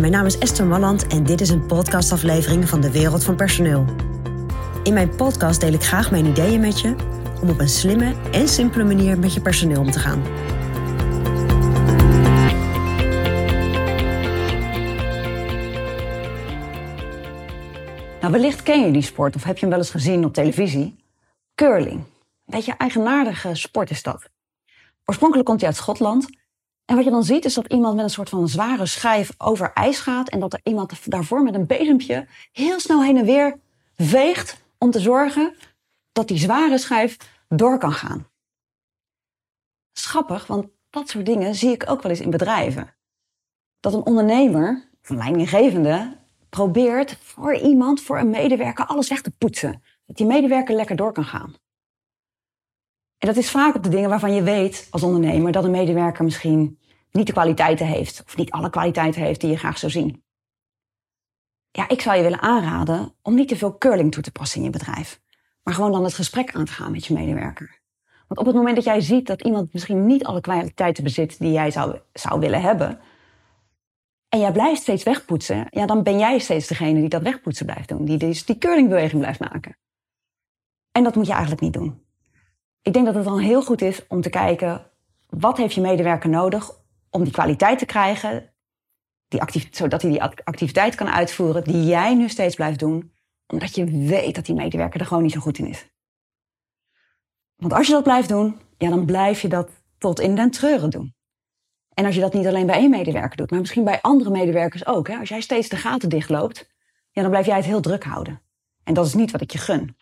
Mijn naam is Esther Malland en dit is een podcastaflevering van de Wereld van Personeel. In mijn podcast deel ik graag mijn ideeën met je om op een slimme en simpele manier met je personeel om te gaan. Nou, wellicht ken je die sport of heb je hem wel eens gezien op televisie. Curling. Een beetje eigenaardige sport is dat. Oorspronkelijk komt hij uit Schotland. En wat je dan ziet is dat iemand met een soort van zware schijf over ijs gaat. En dat er iemand daarvoor met een bezempje heel snel heen en weer veegt om te zorgen dat die zware schijf door kan gaan. Schappig, want dat soort dingen zie ik ook wel eens in bedrijven. Dat een ondernemer, of een leidinggevende, probeert voor iemand, voor een medewerker, alles weg te poetsen. Dat die medewerker lekker door kan gaan. En dat is vaak op de dingen waarvan je weet als ondernemer dat een medewerker misschien niet de kwaliteiten heeft, of niet alle kwaliteiten heeft die je graag zou zien. Ja, ik zou je willen aanraden om niet te veel curling toe te passen in je bedrijf, maar gewoon dan het gesprek aan te gaan met je medewerker. Want op het moment dat jij ziet dat iemand misschien niet alle kwaliteiten bezit die jij zou, zou willen hebben, en jij blijft steeds wegpoetsen, ja, dan ben jij steeds degene die dat wegpoetsen blijft doen. Die dus die curlingbeweging blijft maken. En dat moet je eigenlijk niet doen. Ik denk dat het dan heel goed is om te kijken, wat heeft je medewerker nodig om die kwaliteit te krijgen, die actief, zodat hij die activiteit kan uitvoeren die jij nu steeds blijft doen, omdat je weet dat die medewerker er gewoon niet zo goed in is. Want als je dat blijft doen, ja, dan blijf je dat tot in den treuren doen. En als je dat niet alleen bij één medewerker doet, maar misschien bij andere medewerkers ook. Hè? Als jij steeds de gaten dichtloopt, ja, dan blijf jij het heel druk houden. En dat is niet wat ik je gun.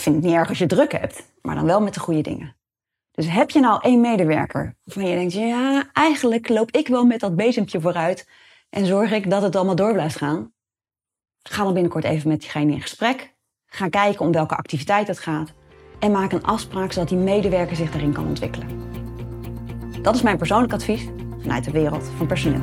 Vind het niet erg als je druk hebt, maar dan wel met de goede dingen. Dus heb je nou één medewerker waarvan je denkt, ja, eigenlijk loop ik wel met dat bezempje vooruit en zorg ik dat het allemaal door blijft gaan. Ga dan binnenkort even met diegene in gesprek. Ga kijken om welke activiteit het gaat. En maak een afspraak zodat die medewerker zich daarin kan ontwikkelen. Dat is mijn persoonlijk advies vanuit de wereld van personeel.